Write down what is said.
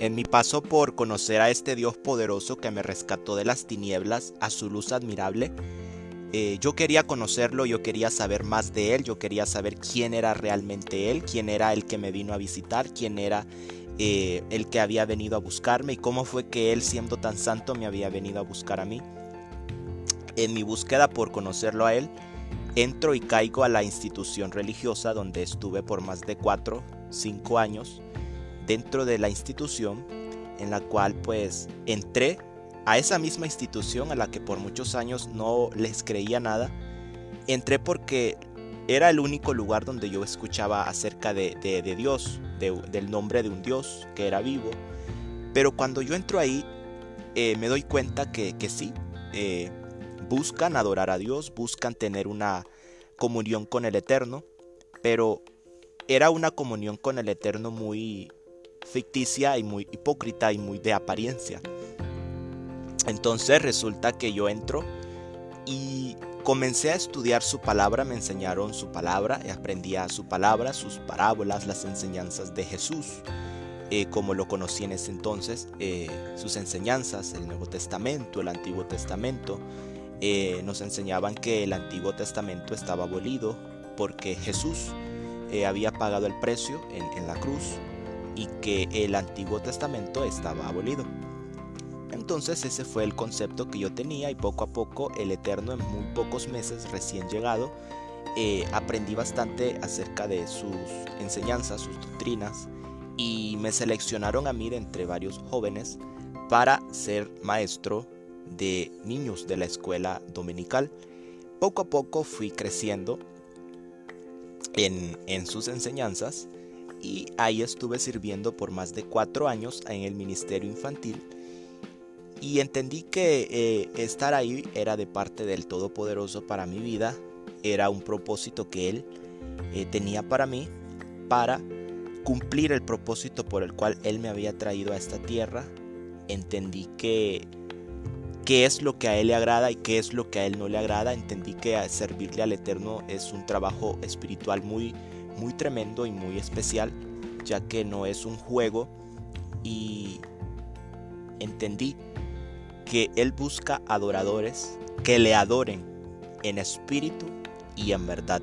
En mi paso por conocer a este Dios poderoso que me rescató de las tinieblas a su luz admirable, eh, yo quería conocerlo, yo quería saber más de él, yo quería saber quién era realmente él, quién era el que me vino a visitar, quién era eh, el que había venido a buscarme y cómo fue que él siendo tan santo me había venido a buscar a mí. En mi búsqueda por conocerlo a él, entro y caigo a la institución religiosa donde estuve por más de 4, 5 años, dentro de la institución en la cual pues entré a esa misma institución a la que por muchos años no les creía nada. Entré porque era el único lugar donde yo escuchaba acerca de, Dios, del nombre de un Dios que era vivo. Pero cuando yo entro ahí, eh, me doy cuenta que, sí, eh, buscan adorar a Dios, buscan tener una comunión con el Eterno, pero era una comunión con el Eterno muy ficticia y muy hipócrita y muy de apariencia. Entonces resulta que yo entro y comencé a estudiar su palabra, me enseñaron su palabra, aprendía su palabra, sus parábolas, las enseñanzas de Jesús, eh, como lo conocí en ese entonces, eh, sus enseñanzas, el Nuevo Testamento, el Antiguo Testamento, eh, nos enseñaban que el Antiguo Testamento estaba abolido porque Jesús había pagado el precio en la cruz y que el Antiguo Testamento estaba abolido. Entonces ese fue el concepto que yo tenía y poco a poco el Eterno en muy pocos meses recién llegado eh, aprendí bastante acerca de sus enseñanzas, sus doctrinas y me seleccionaron a mí de entre varios jóvenes para ser maestro de niños de la escuela dominical. Poco a poco fui creciendo en, en sus enseñanzas y ahí estuve sirviendo por más de cuatro años en el ministerio infantil y entendí que eh, estar ahí era de parte del Todopoderoso para mi vida, era un propósito que Él eh, tenía para mí, para cumplir el propósito por el cual Él me había traído a esta tierra. Entendí que qué es lo que a Él le agrada y qué es lo que a Él no le agrada. Entendí que servirle al Eterno es un trabajo espiritual muy, muy tremendo y muy especial, ya que no es un juego. Y entendí que Él busca adoradores que le adoren en espíritu y en verdad.